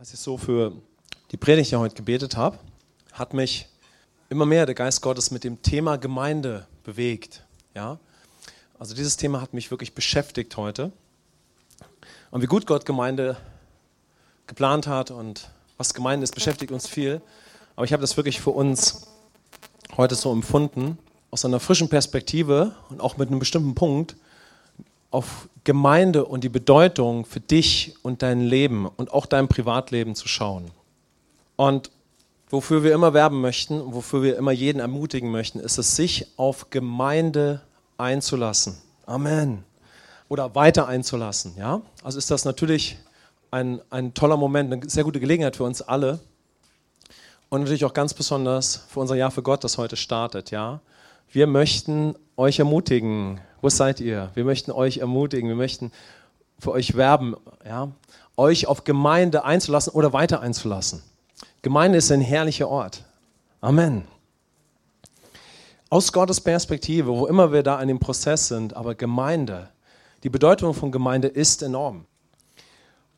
Als ich so für die Predigt ja heute gebetet habe, hat mich immer mehr der Geist Gottes mit dem Thema Gemeinde bewegt. Ja? Also dieses Thema hat mich wirklich beschäftigt heute. Und wie gut Gott Gemeinde geplant hat und was Gemeinde ist, beschäftigt uns viel. Aber ich habe das wirklich für uns heute so empfunden, aus einer frischen Perspektive und auch mit einem bestimmten Punkt, auf Gemeinde und die Bedeutung für dich und dein Leben und auch dein Privatleben zu schauen. Und wofür wir immer werben möchten, wofür wir immer jeden ermutigen möchten, ist es, sich auf Gemeinde einzulassen. Amen. Oder weiter einzulassen. Ja? Also ist das natürlich ein, ein toller Moment, eine sehr gute Gelegenheit für uns alle. Und natürlich auch ganz besonders für unser Jahr für Gott, das heute startet. Ja? Wir möchten euch ermutigen, wo seid ihr? Wir möchten euch ermutigen, wir möchten für euch werben, ja? euch auf Gemeinde einzulassen oder weiter einzulassen. Gemeinde ist ein herrlicher Ort. Amen. Aus Gottes Perspektive, wo immer wir da in dem Prozess sind, aber Gemeinde, die Bedeutung von Gemeinde ist enorm.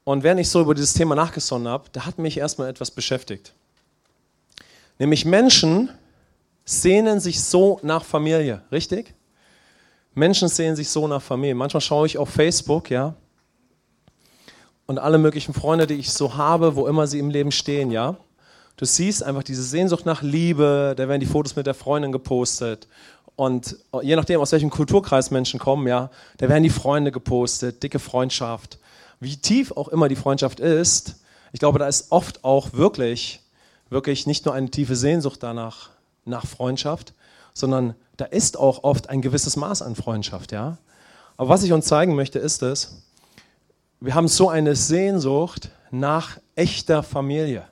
Und während ich so über dieses Thema nachgesonnen habe, da hat mich erstmal etwas beschäftigt. Nämlich Menschen sehnen sich so nach Familie, richtig? Menschen sehen sich so nach Familie. Manchmal schaue ich auf Facebook, ja, und alle möglichen Freunde, die ich so habe, wo immer sie im Leben stehen, ja. Du siehst einfach diese Sehnsucht nach Liebe, da werden die Fotos mit der Freundin gepostet. Und je nachdem, aus welchem Kulturkreis Menschen kommen, ja, da werden die Freunde gepostet, dicke Freundschaft. Wie tief auch immer die Freundschaft ist, ich glaube, da ist oft auch wirklich, wirklich nicht nur eine tiefe Sehnsucht danach, nach Freundschaft, sondern da ist auch oft ein gewisses Maß an Freundschaft, ja. Aber was ich uns zeigen möchte, ist es, wir haben so eine Sehnsucht nach echter Familie.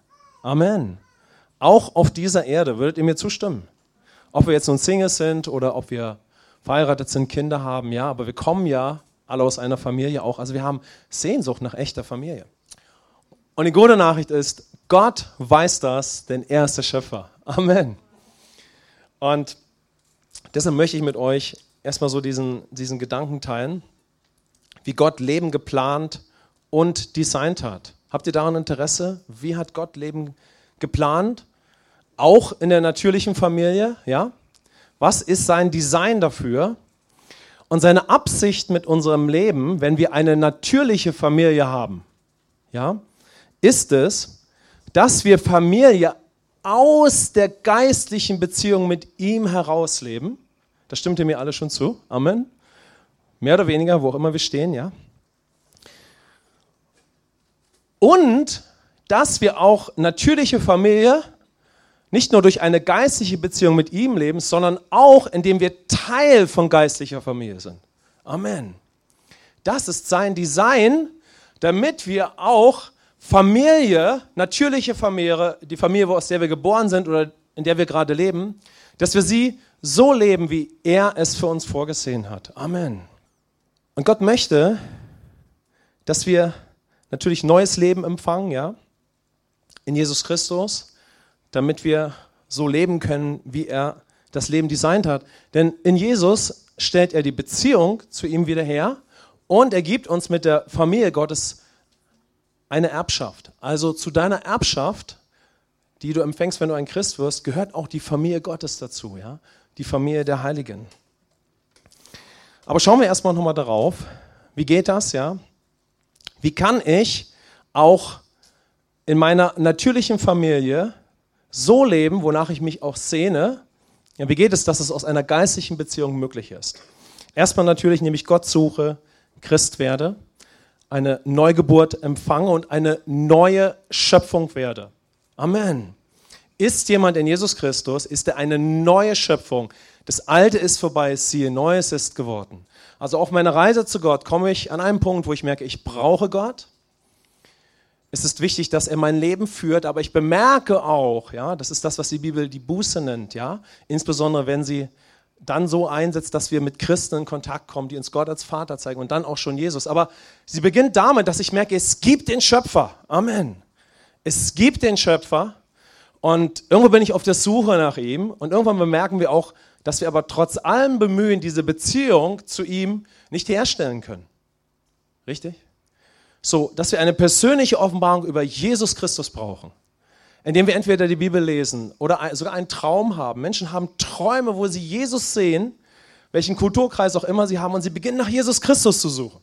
Amen. Auch auf dieser Erde, würdet ihr mir zustimmen? Ob wir jetzt nun Singles sind oder ob wir verheiratet sind, Kinder haben, ja, aber wir kommen ja alle aus einer Familie auch. Also wir haben Sehnsucht nach echter Familie. Und die gute Nachricht ist, Gott weiß das, denn er ist der Schöpfer. Amen. Und deshalb möchte ich mit euch erstmal so diesen, diesen Gedanken teilen, wie Gott Leben geplant und designt hat. Habt ihr daran Interesse? Wie hat Gott Leben geplant? Auch in der natürlichen Familie, ja? Was ist sein Design dafür? Und seine Absicht mit unserem Leben, wenn wir eine natürliche Familie haben, ja, ist es, dass wir Familie aus der geistlichen Beziehung mit ihm herausleben. Das stimmt ihr mir alle schon zu. Amen. Mehr oder weniger, wo auch immer wir stehen, ja. Und dass wir auch natürliche Familie nicht nur durch eine geistliche Beziehung mit ihm leben, sondern auch indem wir Teil von geistlicher Familie sind. Amen. Das ist sein Design, damit wir auch Familie, natürliche Familie, die Familie, aus der wir geboren sind oder in der wir gerade leben, dass wir sie so leben, wie er es für uns vorgesehen hat. Amen. Und Gott möchte, dass wir natürlich neues Leben empfangen, ja, in Jesus Christus, damit wir so leben können, wie er das Leben designt hat. Denn in Jesus stellt er die Beziehung zu ihm wieder her und er gibt uns mit der Familie Gottes eine Erbschaft. Also zu deiner Erbschaft, die du empfängst, wenn du ein Christ wirst, gehört auch die Familie Gottes dazu, ja? die Familie der Heiligen. Aber schauen wir erstmal nochmal darauf, wie geht das, ja? Wie kann ich auch in meiner natürlichen Familie so leben, wonach ich mich auch sehne? Ja, wie geht es, dass es aus einer geistlichen Beziehung möglich ist? Erstmal natürlich, indem ich Gott suche, Christ werde eine Neugeburt empfange und eine neue Schöpfung werde. Amen. Ist jemand in Jesus Christus, ist er eine neue Schöpfung. Das Alte ist vorbei, siehe, Neues ist geworden. Also auf meiner Reise zu Gott komme ich an einen Punkt, wo ich merke, ich brauche Gott. Es ist wichtig, dass er mein Leben führt, aber ich bemerke auch, ja, das ist das, was die Bibel die Buße nennt, ja, insbesondere wenn sie dann so einsetzt, dass wir mit Christen in Kontakt kommen, die uns Gott als Vater zeigen und dann auch schon Jesus. Aber sie beginnt damit, dass ich merke, es gibt den Schöpfer. Amen. Es gibt den Schöpfer und irgendwo bin ich auf der Suche nach ihm und irgendwann bemerken wir auch, dass wir aber trotz allem Bemühen diese Beziehung zu ihm nicht herstellen können. Richtig? So, dass wir eine persönliche Offenbarung über Jesus Christus brauchen. Indem wir entweder die Bibel lesen oder sogar einen Traum haben. Menschen haben Träume, wo sie Jesus sehen, welchen Kulturkreis auch immer sie haben, und sie beginnen nach Jesus Christus zu suchen.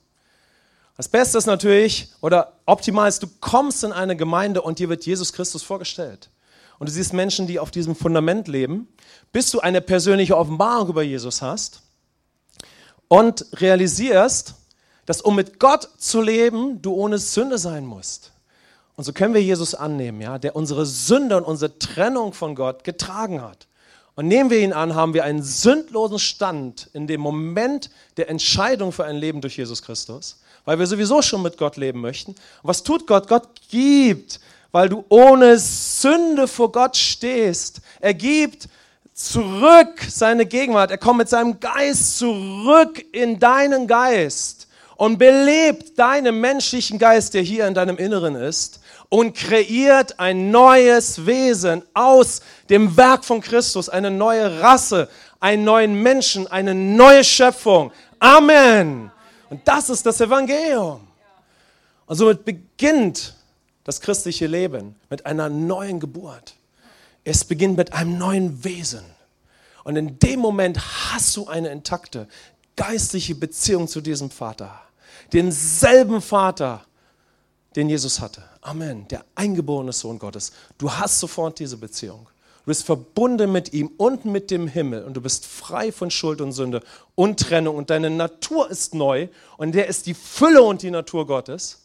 Das Beste ist natürlich, oder optimal ist, du kommst in eine Gemeinde und dir wird Jesus Christus vorgestellt. Und du siehst Menschen, die auf diesem Fundament leben, bis du eine persönliche Offenbarung über Jesus hast und realisierst, dass um mit Gott zu leben, du ohne Sünde sein musst. Und so können wir Jesus annehmen, ja, der unsere Sünde und unsere Trennung von Gott getragen hat. Und nehmen wir ihn an, haben wir einen sündlosen Stand in dem Moment der Entscheidung für ein Leben durch Jesus Christus, weil wir sowieso schon mit Gott leben möchten. Und was tut Gott? Gott gibt, weil du ohne Sünde vor Gott stehst. Er gibt zurück seine Gegenwart. Er kommt mit seinem Geist zurück in deinen Geist und belebt deinen menschlichen Geist, der hier in deinem Inneren ist, und kreiert ein neues Wesen aus dem Werk von Christus, eine neue Rasse, einen neuen Menschen, eine neue Schöpfung. Amen. Und das ist das Evangelium. Und somit beginnt das christliche Leben mit einer neuen Geburt. Es beginnt mit einem neuen Wesen. Und in dem Moment hast du eine intakte geistliche Beziehung zu diesem Vater denselben Vater, den Jesus hatte. Amen. Der eingeborene Sohn Gottes. Du hast sofort diese Beziehung. Du bist verbunden mit ihm und mit dem Himmel und du bist frei von Schuld und Sünde und Trennung und deine Natur ist neu und der ist die Fülle und die Natur Gottes.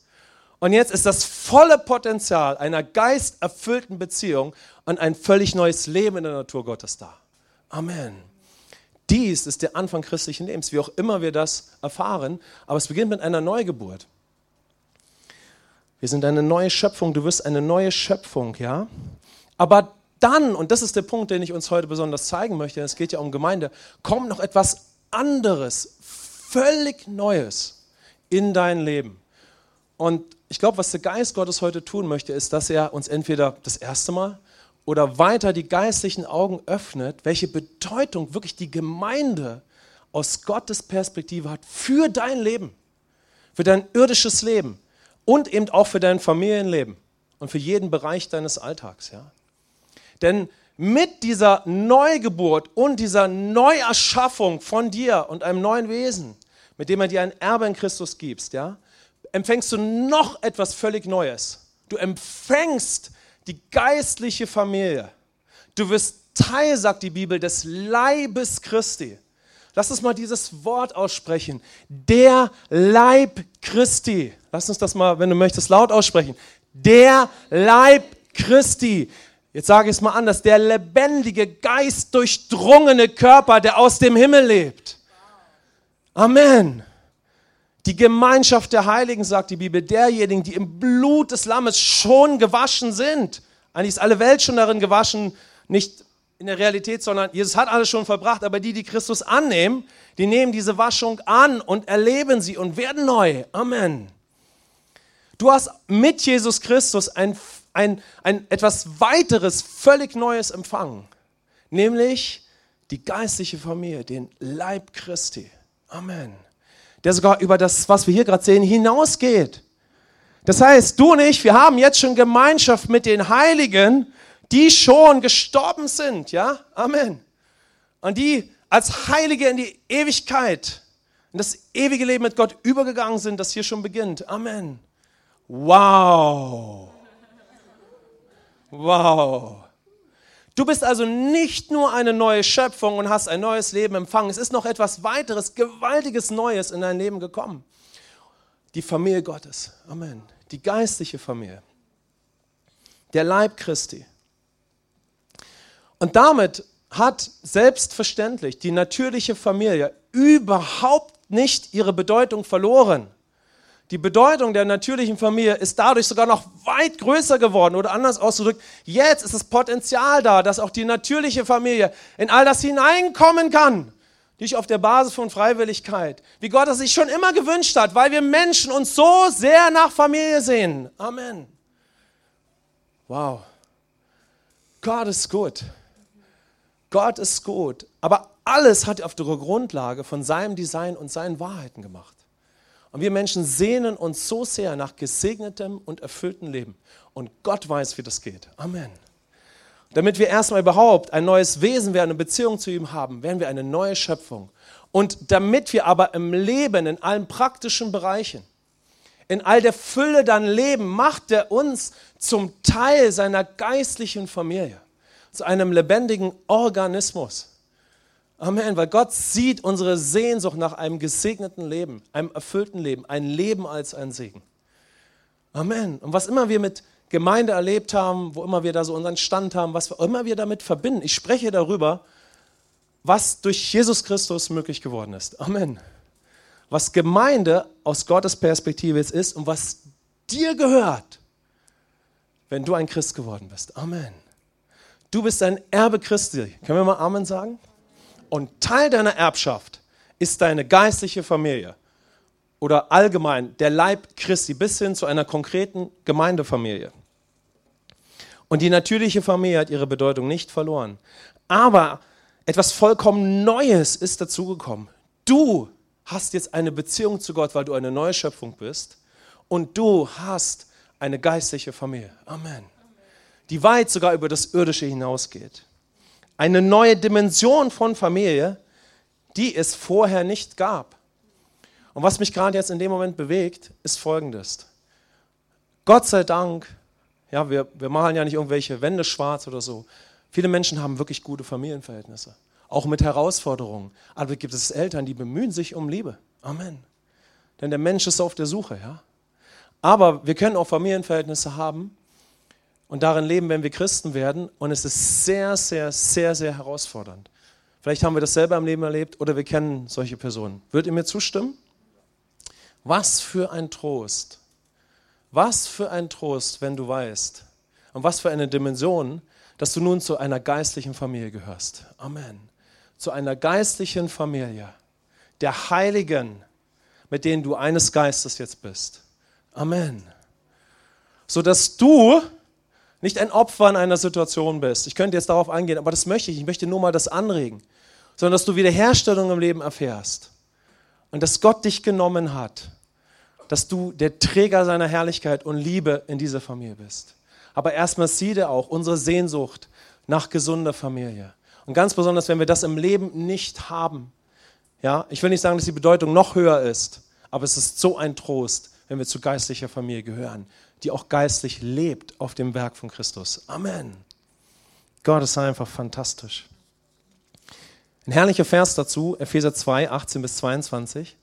Und jetzt ist das volle Potenzial einer geisterfüllten Beziehung und ein völlig neues Leben in der Natur Gottes da. Amen. Dies ist der Anfang christlichen Lebens, wie auch immer wir das erfahren, aber es beginnt mit einer Neugeburt. Wir sind eine neue Schöpfung, du wirst eine neue Schöpfung, ja? Aber dann, und das ist der Punkt, den ich uns heute besonders zeigen möchte, es geht ja um Gemeinde, kommt noch etwas anderes, völlig Neues in dein Leben. Und ich glaube, was der Geist Gottes heute tun möchte, ist, dass er uns entweder das erste Mal oder weiter die geistlichen Augen öffnet, welche Bedeutung wirklich die Gemeinde aus Gottes Perspektive hat für dein Leben, für dein irdisches Leben und eben auch für dein Familienleben und für jeden Bereich deines Alltags. Ja? Denn mit dieser Neugeburt und dieser Neuerschaffung von dir und einem neuen Wesen, mit dem er dir ein Erbe in Christus gibst, ja, empfängst du noch etwas völlig Neues. Du empfängst die geistliche Familie. Du wirst Teil, sagt die Bibel, des Leibes Christi. Lass uns mal dieses Wort aussprechen. Der Leib Christi. Lass uns das mal, wenn du möchtest, laut aussprechen. Der Leib Christi. Jetzt sage ich es mal anders. Der lebendige, geistdurchdrungene Körper, der aus dem Himmel lebt. Amen. Die Gemeinschaft der Heiligen, sagt die Bibel, derjenigen, die im Blut des Lammes schon gewaschen sind. Eigentlich ist alle Welt schon darin gewaschen, nicht in der Realität, sondern Jesus hat alles schon verbracht, aber die, die Christus annehmen, die nehmen diese Waschung an und erleben sie und werden neu. Amen. Du hast mit Jesus Christus ein, ein, ein etwas weiteres, völlig Neues empfangen, nämlich die geistliche Familie, den Leib Christi. Amen der sogar über das, was wir hier gerade sehen, hinausgeht. Das heißt, du und ich, wir haben jetzt schon Gemeinschaft mit den Heiligen, die schon gestorben sind, ja? Amen. Und die als Heilige in die Ewigkeit, in das ewige Leben mit Gott übergegangen sind, das hier schon beginnt. Amen. Wow. Wow. Du bist also nicht nur eine neue Schöpfung und hast ein neues Leben empfangen. Es ist noch etwas weiteres, gewaltiges Neues in dein Leben gekommen. Die Familie Gottes. Amen. Die geistliche Familie. Der Leib Christi. Und damit hat selbstverständlich die natürliche Familie überhaupt nicht ihre Bedeutung verloren die Bedeutung der natürlichen Familie ist dadurch sogar noch weit größer geworden. Oder anders ausgedrückt, jetzt ist das Potenzial da, dass auch die natürliche Familie in all das hineinkommen kann. Nicht auf der Basis von Freiwilligkeit, wie Gott es sich schon immer gewünscht hat, weil wir Menschen uns so sehr nach Familie sehen. Amen. Wow. Gott ist gut. Gott ist gut. Aber alles hat auf der Grundlage von seinem Design und seinen Wahrheiten gemacht. Und wir Menschen sehnen uns so sehr nach gesegnetem und erfülltem Leben. Und Gott weiß, wie das geht. Amen. Damit wir erstmal überhaupt ein neues Wesen werden, eine Beziehung zu ihm haben, werden wir eine neue Schöpfung. Und damit wir aber im Leben, in allen praktischen Bereichen, in all der Fülle dann leben, macht er uns zum Teil seiner geistlichen Familie, zu einem lebendigen Organismus. Amen, weil Gott sieht unsere Sehnsucht nach einem gesegneten Leben, einem erfüllten Leben, ein Leben als ein Segen. Amen. Und was immer wir mit Gemeinde erlebt haben, wo immer wir da so unseren Stand haben, was immer wir damit verbinden, ich spreche darüber, was durch Jesus Christus möglich geworden ist. Amen. Was Gemeinde aus Gottes Perspektive ist und was dir gehört, wenn du ein Christ geworden bist. Amen. Du bist ein Erbe Christi. Können wir mal Amen sagen? Und Teil deiner Erbschaft ist deine geistliche Familie oder allgemein der Leib Christi bis hin zu einer konkreten Gemeindefamilie. Und die natürliche Familie hat ihre Bedeutung nicht verloren. Aber etwas vollkommen Neues ist dazugekommen. Du hast jetzt eine Beziehung zu Gott, weil du eine neue Schöpfung bist. Und du hast eine geistliche Familie. Amen. Die weit sogar über das Irdische hinausgeht. Eine neue Dimension von Familie, die es vorher nicht gab. Und was mich gerade jetzt in dem Moment bewegt, ist folgendes. Gott sei Dank, ja, wir, wir malen ja nicht irgendwelche Wände schwarz oder so. Viele Menschen haben wirklich gute Familienverhältnisse, auch mit Herausforderungen. Aber gibt es Eltern, die bemühen sich um Liebe. Amen. Denn der Mensch ist auf der Suche, ja. Aber wir können auch Familienverhältnisse haben und darin leben, wenn wir Christen werden. Und es ist sehr, sehr, sehr, sehr herausfordernd. Vielleicht haben wir das selber im Leben erlebt oder wir kennen solche Personen. Würdet ihr mir zustimmen? Was für ein Trost. Was für ein Trost, wenn du weißt. Und was für eine Dimension, dass du nun zu einer geistlichen Familie gehörst. Amen. Zu einer geistlichen Familie der Heiligen, mit denen du eines Geistes jetzt bist. Amen. So dass du nicht ein Opfer in einer Situation bist. Ich könnte jetzt darauf eingehen, aber das möchte ich. Ich möchte nur mal das anregen. Sondern dass du Wiederherstellung im Leben erfährst. Und dass Gott dich genommen hat. Dass du der Träger seiner Herrlichkeit und Liebe in dieser Familie bist. Aber erstmal sieh dir auch unsere Sehnsucht nach gesunder Familie. Und ganz besonders, wenn wir das im Leben nicht haben. Ja, ich will nicht sagen, dass die Bedeutung noch höher ist, aber es ist so ein Trost, wenn wir zu geistlicher Familie gehören, die auch geistlich lebt auf dem Werk von Christus. Amen. Gott ist einfach fantastisch. Ein herrlicher Vers dazu, Epheser 2, 18 bis 22.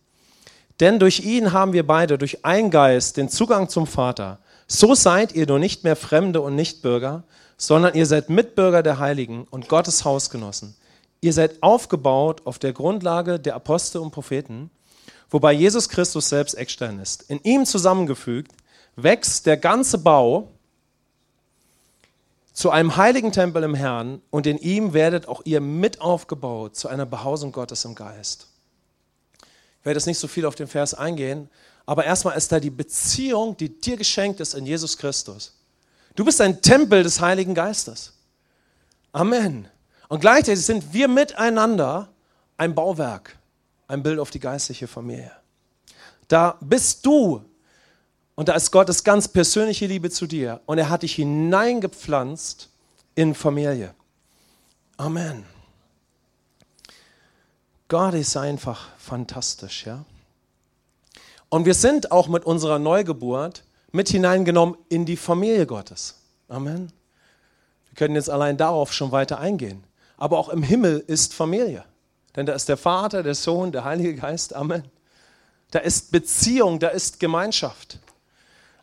Denn durch ihn haben wir beide, durch einen Geist, den Zugang zum Vater. So seid ihr nur nicht mehr Fremde und Nichtbürger, sondern ihr seid Mitbürger der Heiligen und Gottes Hausgenossen. Ihr seid aufgebaut auf der Grundlage der Apostel und Propheten, wobei Jesus Christus selbst Eckstein ist. In ihm zusammengefügt wächst der ganze Bau zu einem heiligen Tempel im Herrn und in ihm werdet auch ihr mit aufgebaut zu einer Behausung Gottes im Geist. Ich werde jetzt nicht so viel auf den Vers eingehen, aber erstmal ist da die Beziehung, die dir geschenkt ist in Jesus Christus. Du bist ein Tempel des Heiligen Geistes. Amen. Und gleichzeitig sind wir miteinander ein Bauwerk, ein Bild auf die geistliche Familie. Da bist du und da ist Gottes ganz persönliche Liebe zu dir und er hat dich hineingepflanzt in Familie. Amen. Gott ist einfach fantastisch, ja. Und wir sind auch mit unserer Neugeburt mit hineingenommen in die Familie Gottes. Amen. Wir können jetzt allein darauf schon weiter eingehen. Aber auch im Himmel ist Familie. Denn da ist der Vater, der Sohn, der Heilige Geist. Amen. Da ist Beziehung, da ist Gemeinschaft.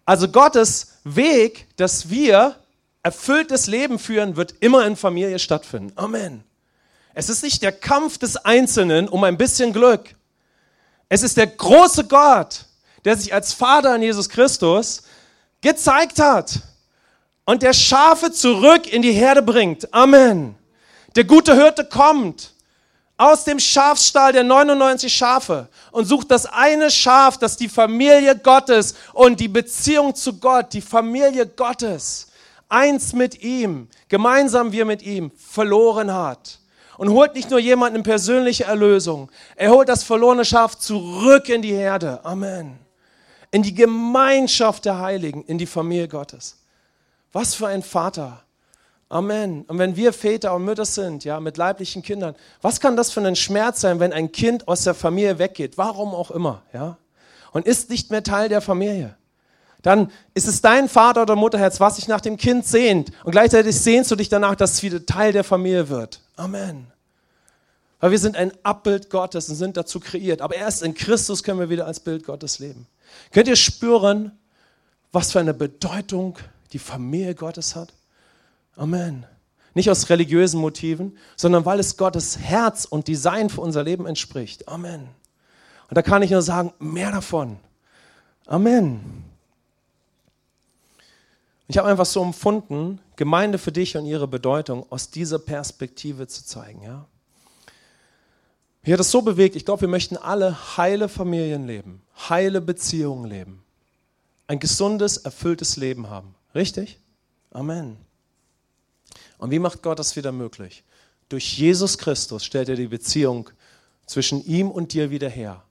Also Gottes Weg, dass wir erfülltes Leben führen, wird immer in Familie stattfinden. Amen. Es ist nicht der Kampf des Einzelnen um ein bisschen Glück. Es ist der große Gott, der sich als Vater in Jesus Christus gezeigt hat und der Schafe zurück in die Herde bringt. Amen. Der gute Hirte kommt aus dem Schafstall der 99 Schafe und sucht das eine Schaf, das die Familie Gottes und die Beziehung zu Gott, die Familie Gottes, eins mit ihm, gemeinsam wir mit ihm, verloren hat. und holt nicht nur jemanden in persönliche Erlösung, er holt das verlorene Schaf zurück in die Herde. Amen. In die Gemeinschaft der Heiligen, in die Familie Gottes. Was für ein Vater. Amen. Und wenn wir Väter und Mütter sind, ja, mit leiblichen Kindern, was kann das für ein Schmerz sein, wenn ein Kind aus der Familie weggeht? Warum auch immer, ja? Und ist nicht mehr Teil der Familie dann ist es dein Vater oder Mutterherz, was sich nach dem Kind sehnt. Und gleichzeitig sehnst du dich danach, dass es wieder Teil der Familie wird. Amen. Weil wir sind ein Abbild Gottes und sind dazu kreiert. Aber erst in Christus können wir wieder als Bild Gottes leben. Könnt ihr spüren, was für eine Bedeutung die Familie Gottes hat? Amen. Nicht aus religiösen Motiven, sondern weil es Gottes Herz und Design für unser Leben entspricht. Amen. Und da kann ich nur sagen, mehr davon. Amen. Ich habe einfach so empfunden, Gemeinde für dich und ihre Bedeutung aus dieser Perspektive zu zeigen. Ja? Mich hat es so bewegt, ich glaube, wir möchten alle heile Familien leben, heile Beziehungen leben, ein gesundes, erfülltes Leben haben. Richtig? Amen. Und wie macht Gott das wieder möglich? Durch Jesus Christus stellt er die Beziehung zwischen ihm und dir wieder her.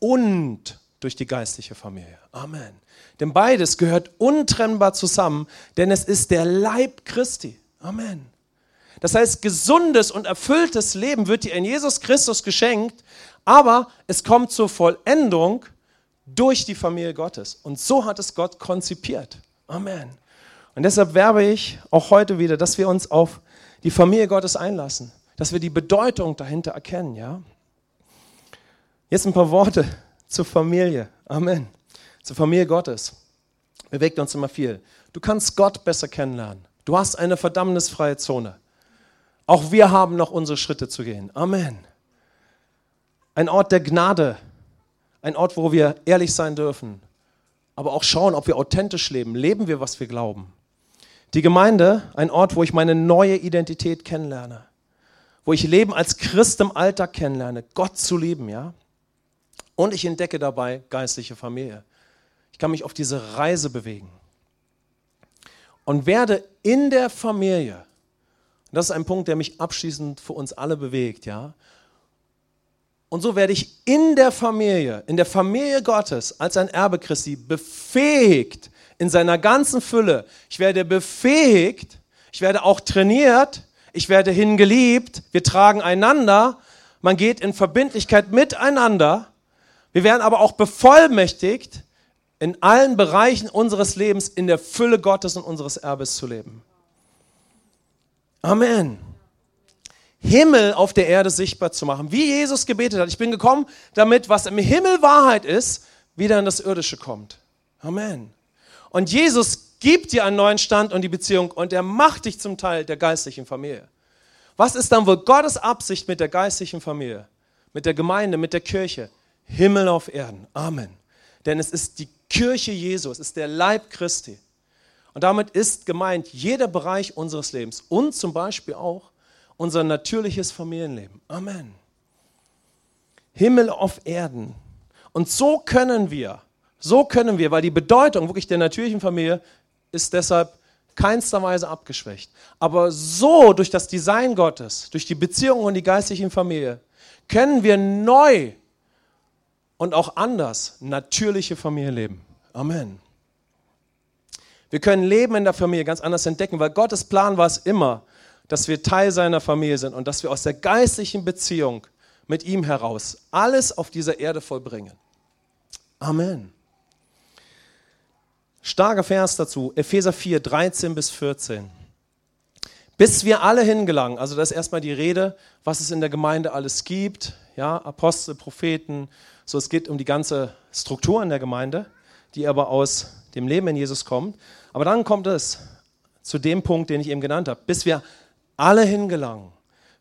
Und durch die geistliche Familie. Amen. Denn beides gehört untrennbar zusammen, denn es ist der Leib Christi. Amen. Das heißt, gesundes und erfülltes Leben wird dir in Jesus Christus geschenkt, aber es kommt zur Vollendung durch die Familie Gottes. Und so hat es Gott konzipiert. Amen. Und deshalb werbe ich auch heute wieder, dass wir uns auf die Familie Gottes einlassen, dass wir die Bedeutung dahinter erkennen, ja? Jetzt ein paar Worte zur Familie. Amen. Zur Familie Gottes. Bewegt uns immer viel. Du kannst Gott besser kennenlernen. Du hast eine verdammnisfreie Zone. Auch wir haben noch unsere Schritte zu gehen. Amen. Ein Ort der Gnade. Ein Ort, wo wir ehrlich sein dürfen. Aber auch schauen, ob wir authentisch leben. Leben wir, was wir glauben. Die Gemeinde, ein Ort, wo ich meine neue Identität kennenlerne. Wo ich Leben als Christ im Alltag kennenlerne. Gott zu lieben, ja. Und ich entdecke dabei geistliche Familie. Ich kann mich auf diese Reise bewegen. Und werde in der Familie, und das ist ein Punkt, der mich abschließend für uns alle bewegt, ja. Und so werde ich in der Familie, in der Familie Gottes als ein Erbe Christi befähigt in seiner ganzen Fülle. Ich werde befähigt, ich werde auch trainiert, ich werde hingeliebt, wir tragen einander, man geht in Verbindlichkeit miteinander wir werden aber auch bevollmächtigt, in allen Bereichen unseres Lebens in der Fülle Gottes und unseres Erbes zu leben. Amen. Himmel auf der Erde sichtbar zu machen, wie Jesus gebetet hat. Ich bin gekommen, damit was im Himmel Wahrheit ist, wieder in das Irdische kommt. Amen. Und Jesus gibt dir einen neuen Stand und die Beziehung und er macht dich zum Teil der geistlichen Familie. Was ist dann wohl Gottes Absicht mit der geistlichen Familie, mit der Gemeinde, mit der Kirche? Himmel auf Erden. Amen. Denn es ist die Kirche Jesu, es ist der Leib Christi. Und damit ist gemeint jeder Bereich unseres Lebens und zum Beispiel auch unser natürliches Familienleben. Amen. Himmel auf Erden. Und so können wir, so können wir, weil die Bedeutung wirklich der natürlichen Familie ist deshalb keinster Weise abgeschwächt. Aber so durch das Design Gottes, durch die Beziehung und die geistliche Familie, können wir neu und auch anders natürliche Familie leben. Amen. Wir können Leben in der Familie ganz anders entdecken, weil Gottes Plan war es immer, dass wir Teil seiner Familie sind und dass wir aus der geistlichen Beziehung mit ihm heraus alles auf dieser Erde vollbringen. Amen. Starker Vers dazu, Epheser 4, 13 bis 14. Bis wir alle hingelangen, also das ist erstmal die Rede, was es in der Gemeinde alles gibt, ja, Apostel, Propheten, so, es geht um die ganze Struktur in der Gemeinde, die aber aus dem Leben in Jesus kommt. Aber dann kommt es zu dem Punkt, den ich eben genannt habe, bis wir alle hingelangen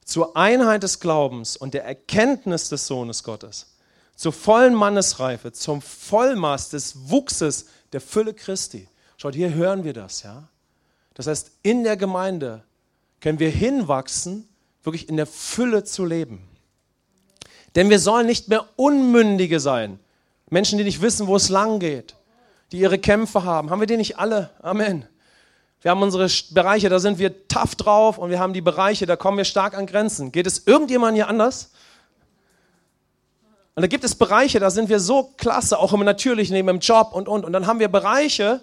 zur Einheit des Glaubens und der Erkenntnis des Sohnes Gottes, zur vollen Mannesreife, zum Vollmaß des Wuchses der Fülle Christi. Schaut, hier hören wir das, ja. Das heißt, in der Gemeinde können wir hinwachsen, wirklich in der Fülle zu leben. Denn wir sollen nicht mehr Unmündige sein. Menschen, die nicht wissen, wo es lang geht, die ihre Kämpfe haben. Haben wir die nicht alle? Amen. Wir haben unsere Bereiche, da sind wir tough drauf und wir haben die Bereiche, da kommen wir stark an Grenzen. Geht es irgendjemand hier anders? Und da gibt es Bereiche, da sind wir so klasse, auch im natürlichen Leben, im Job und, und. Und dann haben wir Bereiche,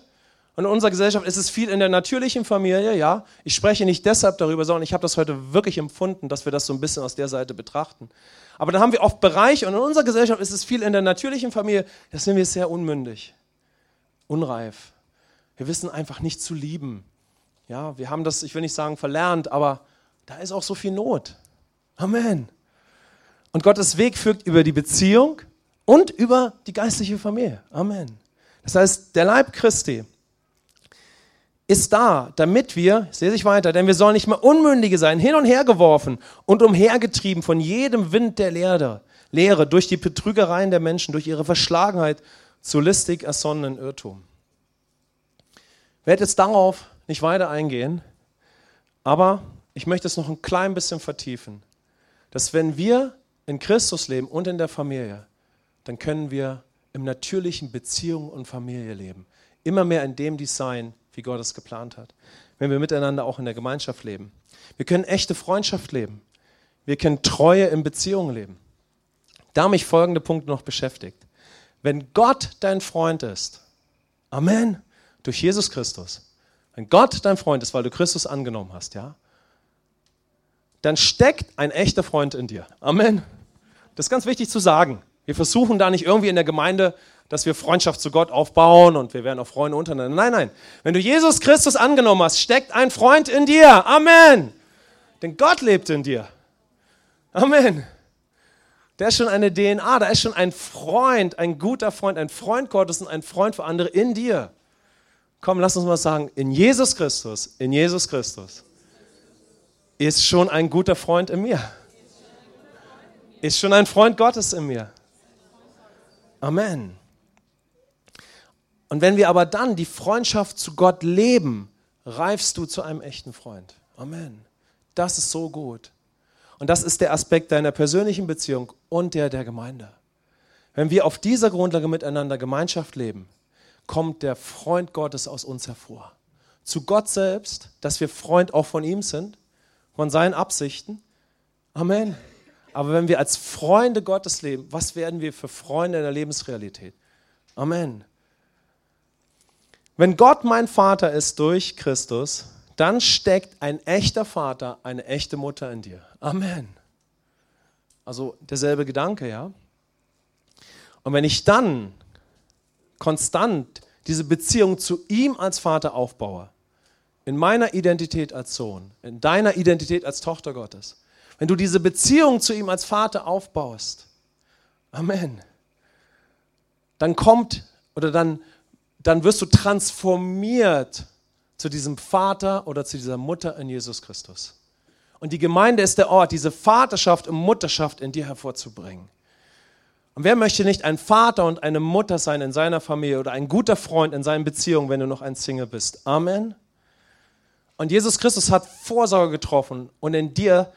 und in unserer Gesellschaft ist es viel in der natürlichen Familie, ja. Ich spreche nicht deshalb darüber, sondern ich habe das heute wirklich empfunden, dass wir das so ein bisschen aus der Seite betrachten. Aber dann haben wir oft Bereiche, und in unserer Gesellschaft ist es viel in der natürlichen Familie, da sind wir sehr unmündig, unreif. Wir wissen einfach nicht zu lieben. Ja, wir haben das, ich will nicht sagen verlernt, aber da ist auch so viel Not. Amen. Und Gottes Weg führt über die Beziehung und über die geistliche Familie. Amen. Das heißt, der Leib Christi ist da, damit wir, ich sehe sich weiter, denn wir sollen nicht mehr Unmündige sein, hin und her geworfen und umhergetrieben von jedem Wind der Lehre, Lehre durch die Betrügereien der Menschen, durch ihre Verschlagenheit zu listig ersonnenen Irrtum. Ich werde jetzt darauf nicht weiter eingehen, aber ich möchte es noch ein klein bisschen vertiefen, dass wenn wir in Christus leben und in der Familie, dann können wir im natürlichen Beziehung und Familie leben. Immer mehr in dem Design, wie Gott es geplant hat. Wenn wir miteinander auch in der Gemeinschaft leben. Wir können echte Freundschaft leben. Wir können Treue in Beziehungen leben. Da mich folgende Punkte noch beschäftigt. Wenn Gott dein Freund ist, Amen, durch Jesus Christus, wenn Gott dein Freund ist, weil du Christus angenommen hast, ja, dann steckt ein echter Freund in dir. Amen. Das ist ganz wichtig zu sagen. Wir versuchen da nicht irgendwie in der Gemeinde, dass wir Freundschaft zu Gott aufbauen und wir werden auch Freunde untereinander. Nein, nein. Wenn du Jesus Christus angenommen hast, steckt ein Freund in dir. Amen. Denn Gott lebt in dir. Amen. Da ist schon eine DNA, da ist schon ein Freund, ein guter Freund, ein Freund Gottes und ein Freund für andere in dir. Komm, lass uns mal sagen, in Jesus Christus, in Jesus Christus ist schon ein guter Freund in mir. Ist schon ein Freund Gottes in mir. Amen. Und wenn wir aber dann die Freundschaft zu Gott leben, reifst du zu einem echten Freund. Amen. Das ist so gut. Und das ist der Aspekt deiner persönlichen Beziehung und der der Gemeinde. Wenn wir auf dieser Grundlage miteinander Gemeinschaft leben, kommt der Freund Gottes aus uns hervor. Zu Gott selbst, dass wir Freund auch von ihm sind von seinen Absichten. Amen. Aber wenn wir als Freunde Gottes leben, was werden wir für Freunde in der Lebensrealität? Amen. Wenn Gott mein Vater ist durch Christus, dann steckt ein echter Vater, eine echte Mutter in dir. Amen. Also derselbe Gedanke, ja. Und wenn ich dann konstant diese Beziehung zu ihm als Vater aufbaue, in meiner Identität als Sohn, in deiner Identität als Tochter Gottes, wenn du diese Beziehung zu ihm als Vater aufbaust, Amen, dann kommt oder dann, dann wirst du transformiert zu diesem Vater oder zu dieser Mutter in Jesus Christus. Und die Gemeinde ist der Ort, diese Vaterschaft und Mutterschaft in dir hervorzubringen. Und wer möchte nicht ein Vater und eine Mutter sein in seiner Familie oder ein guter Freund in seinen Beziehungen, wenn du noch ein Single bist? Amen. Und Jesus Christus hat Vorsorge getroffen und in dir,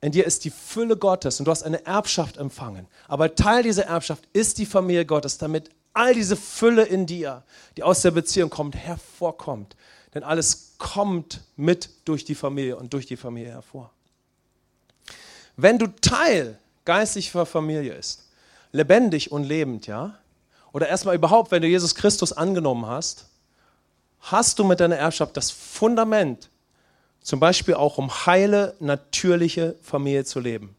in dir ist die Fülle Gottes und du hast eine Erbschaft empfangen. Aber Teil dieser Erbschaft ist die Familie Gottes, damit all diese Fülle in dir, die aus der Beziehung kommt, hervorkommt. Denn alles kommt mit durch die Familie und durch die Familie hervor. Wenn du Teil geistlicher Familie ist, lebendig und lebend, ja, oder erstmal überhaupt, wenn du Jesus Christus angenommen hast, hast du mit deiner Erbschaft das Fundament, zum Beispiel auch um heile, natürliche Familie zu leben.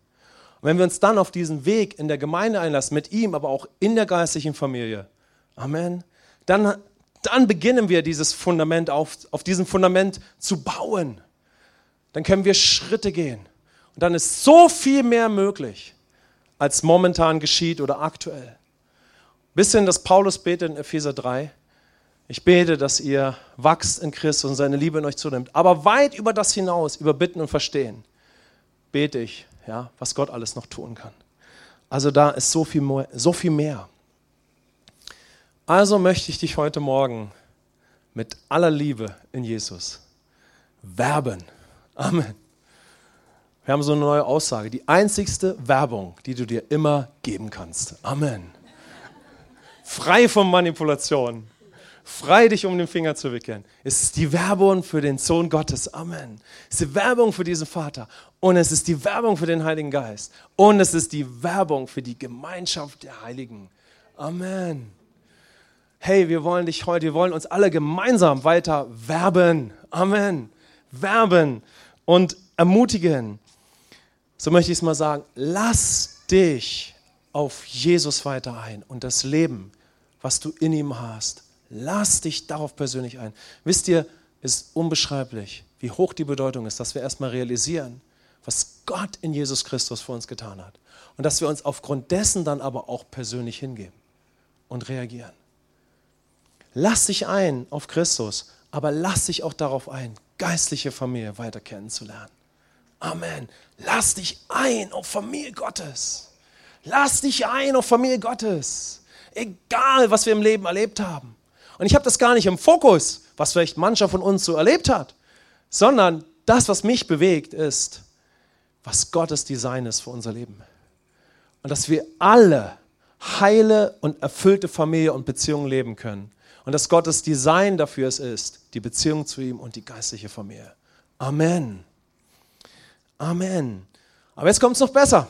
Und wenn wir uns dann auf diesen Weg in der Gemeinde einlassen, mit ihm, aber auch in der geistlichen Familie, Amen, dann, dann beginnen wir dieses Fundament auf, auf diesem Fundament zu bauen. Dann können wir Schritte gehen. Und dann ist so viel mehr möglich, als momentan geschieht oder aktuell. Bisschen, das Paulus betet in Epheser 3. Ich bete, dass ihr wachst in Christus und seine Liebe in euch zunimmt. Aber weit über das hinaus, über Bitten und Verstehen, bete ich, ja, was Gott alles noch tun kann. Also da ist so viel. So viel mehr. Also möchte ich dich heute Morgen mit aller Liebe in Jesus werben. Amen. Wir haben so eine neue Aussage. Die einzigste Werbung, die du dir immer geben kannst. Amen. Frei von Manipulation frei dich um den Finger zu wickeln. Es ist die Werbung für den Sohn Gottes. Amen. Es ist die Werbung für diesen Vater. Und es ist die Werbung für den Heiligen Geist. Und es ist die Werbung für die Gemeinschaft der Heiligen. Amen. Hey, wir wollen dich heute, wir wollen uns alle gemeinsam weiter werben. Amen. Werben und ermutigen. So möchte ich es mal sagen. Lass dich auf Jesus weiter ein und das Leben, was du in ihm hast. Lass dich darauf persönlich ein. Wisst ihr, es ist unbeschreiblich, wie hoch die Bedeutung ist, dass wir erstmal realisieren, was Gott in Jesus Christus für uns getan hat. Und dass wir uns aufgrund dessen dann aber auch persönlich hingeben und reagieren. Lass dich ein auf Christus, aber lass dich auch darauf ein, geistliche Familie weiter kennenzulernen. Amen. Lass dich ein auf Familie Gottes. Lass dich ein auf Familie Gottes. Egal, was wir im Leben erlebt haben. Und ich habe das gar nicht im Fokus, was vielleicht mancher von uns so erlebt hat, sondern das, was mich bewegt, ist, was Gottes Design ist für unser Leben. Und dass wir alle heile und erfüllte Familie und Beziehungen leben können. Und dass Gottes Design dafür es ist, die Beziehung zu ihm und die geistliche Familie. Amen. Amen. Aber jetzt kommt es noch besser.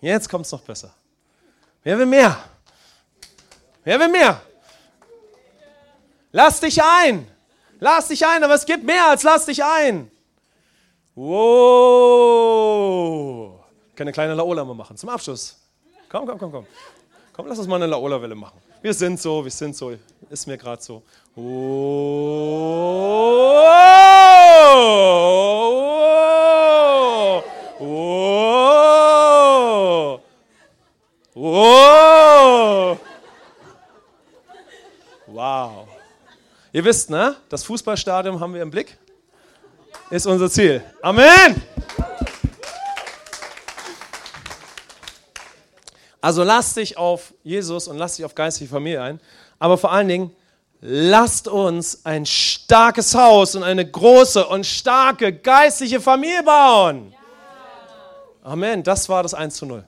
Jetzt kommt es noch besser. Wer will mehr? Wer will mehr? Lass dich ein. Lass dich ein, aber es gibt mehr als lass dich ein. Wow. Keine kleine Laola mal machen zum Abschluss. Komm, komm, komm, komm. Komm, lass uns mal eine Laola-Welle machen. Wir sind so, wir sind so. Ist mir gerade so. Oh. Ihr wisst, ne? Das Fußballstadion haben wir im Blick. Ist unser Ziel. Amen. Also lasst dich auf Jesus und lasst dich auf geistliche Familie ein. Aber vor allen Dingen, lasst uns ein starkes Haus und eine große und starke geistliche Familie bauen. Amen. Das war das 1 zu 0.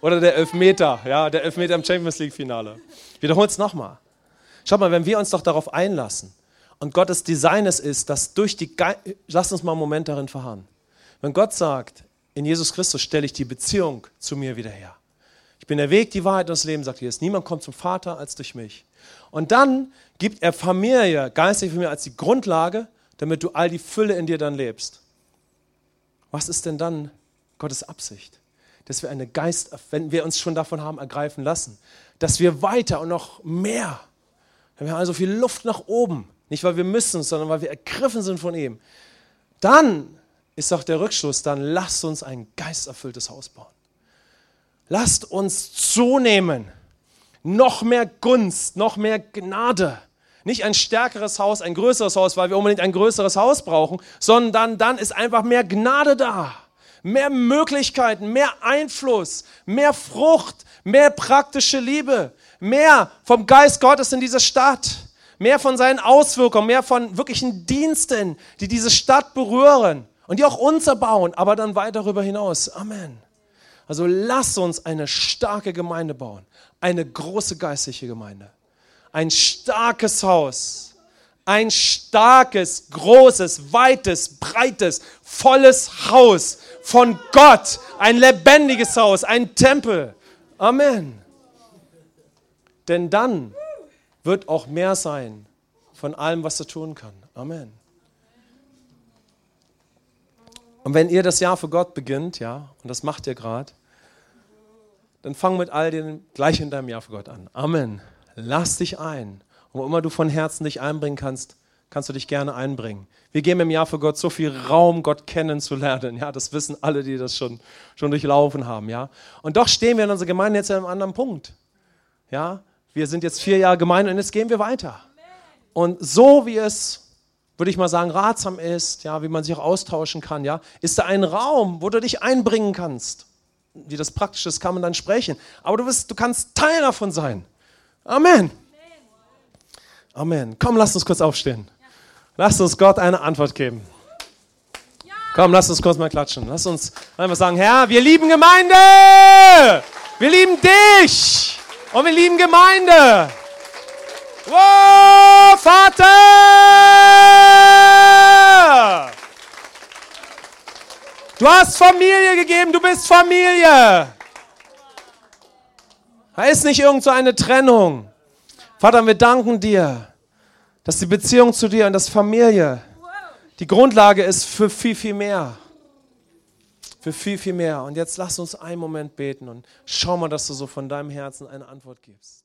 Oder der Elfmeter, ja, der Elfmeter im Champions League Finale. Wiederholt es nochmal. Schaut mal, wenn wir uns doch darauf einlassen und Gottes Design es ist, dass durch die Ge Lass uns mal einen Moment darin verharren. Wenn Gott sagt, in Jesus Christus stelle ich die Beziehung zu mir wieder her. Ich bin der Weg, die Wahrheit und das Leben, sagt Jesus. Niemand kommt zum Vater als durch mich. Und dann gibt er Familie, geistliche Familie, als die Grundlage, damit du all die Fülle in dir dann lebst. Was ist denn dann Gottes Absicht? Dass wir eine Geist, wenn wir uns schon davon haben ergreifen lassen, dass wir weiter und noch mehr wir haben also viel Luft nach oben. Nicht, weil wir müssen, sondern weil wir ergriffen sind von ihm. Dann ist auch der Rückschluss, dann lasst uns ein geisterfülltes Haus bauen. Lasst uns zunehmen. Noch mehr Gunst, noch mehr Gnade. Nicht ein stärkeres Haus, ein größeres Haus, weil wir unbedingt ein größeres Haus brauchen, sondern dann ist einfach mehr Gnade da. Mehr Möglichkeiten, mehr Einfluss, mehr Frucht, mehr praktische Liebe, mehr vom Geist Gottes in dieser Stadt, mehr von seinen Auswirkungen, mehr von wirklichen Diensten, die diese Stadt berühren und die auch uns erbauen, aber dann weit darüber hinaus. Amen. Also lass uns eine starke Gemeinde bauen, eine große geistliche Gemeinde, ein starkes Haus, ein starkes, großes, weites, breites, volles Haus von Gott, ein lebendiges Haus, ein Tempel. Amen. Denn dann wird auch mehr sein von allem, was er tun kann. Amen. Und wenn ihr das Jahr für Gott beginnt, ja, und das macht ihr gerade, dann fang mit all dem gleich in deinem Jahr für Gott an. Amen. Lass dich ein. Und wo immer du von Herzen dich einbringen kannst, kannst du dich gerne einbringen. Wir geben im Jahr für Gott so viel Raum, Gott kennenzulernen. Ja, das wissen alle, die das schon, schon durchlaufen haben. Ja, und doch stehen wir in unserer Gemeinde jetzt an einem anderen Punkt. Ja, wir sind jetzt vier Jahre Gemeinde und jetzt gehen wir weiter. Und so wie es, würde ich mal sagen, ratsam ist, ja, wie man sich auch austauschen kann, ja, ist da ein Raum, wo du dich einbringen kannst. Wie das praktisch ist, kann man dann sprechen. Aber du, bist, du kannst Teil davon sein. Amen. Amen. Komm, lass uns kurz aufstehen. Lass uns Gott eine Antwort geben. Komm, lass uns kurz mal klatschen. Lass uns einfach sagen, Herr, wir lieben Gemeinde. Wir lieben dich. Und wir lieben Gemeinde. Oh, Vater! Du hast Familie gegeben, du bist Familie. Da ist nicht irgend so eine Trennung. Vater, wir danken dir, dass die Beziehung zu dir und das Familie die Grundlage ist für viel, viel mehr. Für viel, viel mehr. Und jetzt lass uns einen Moment beten und schau mal, dass du so von deinem Herzen eine Antwort gibst.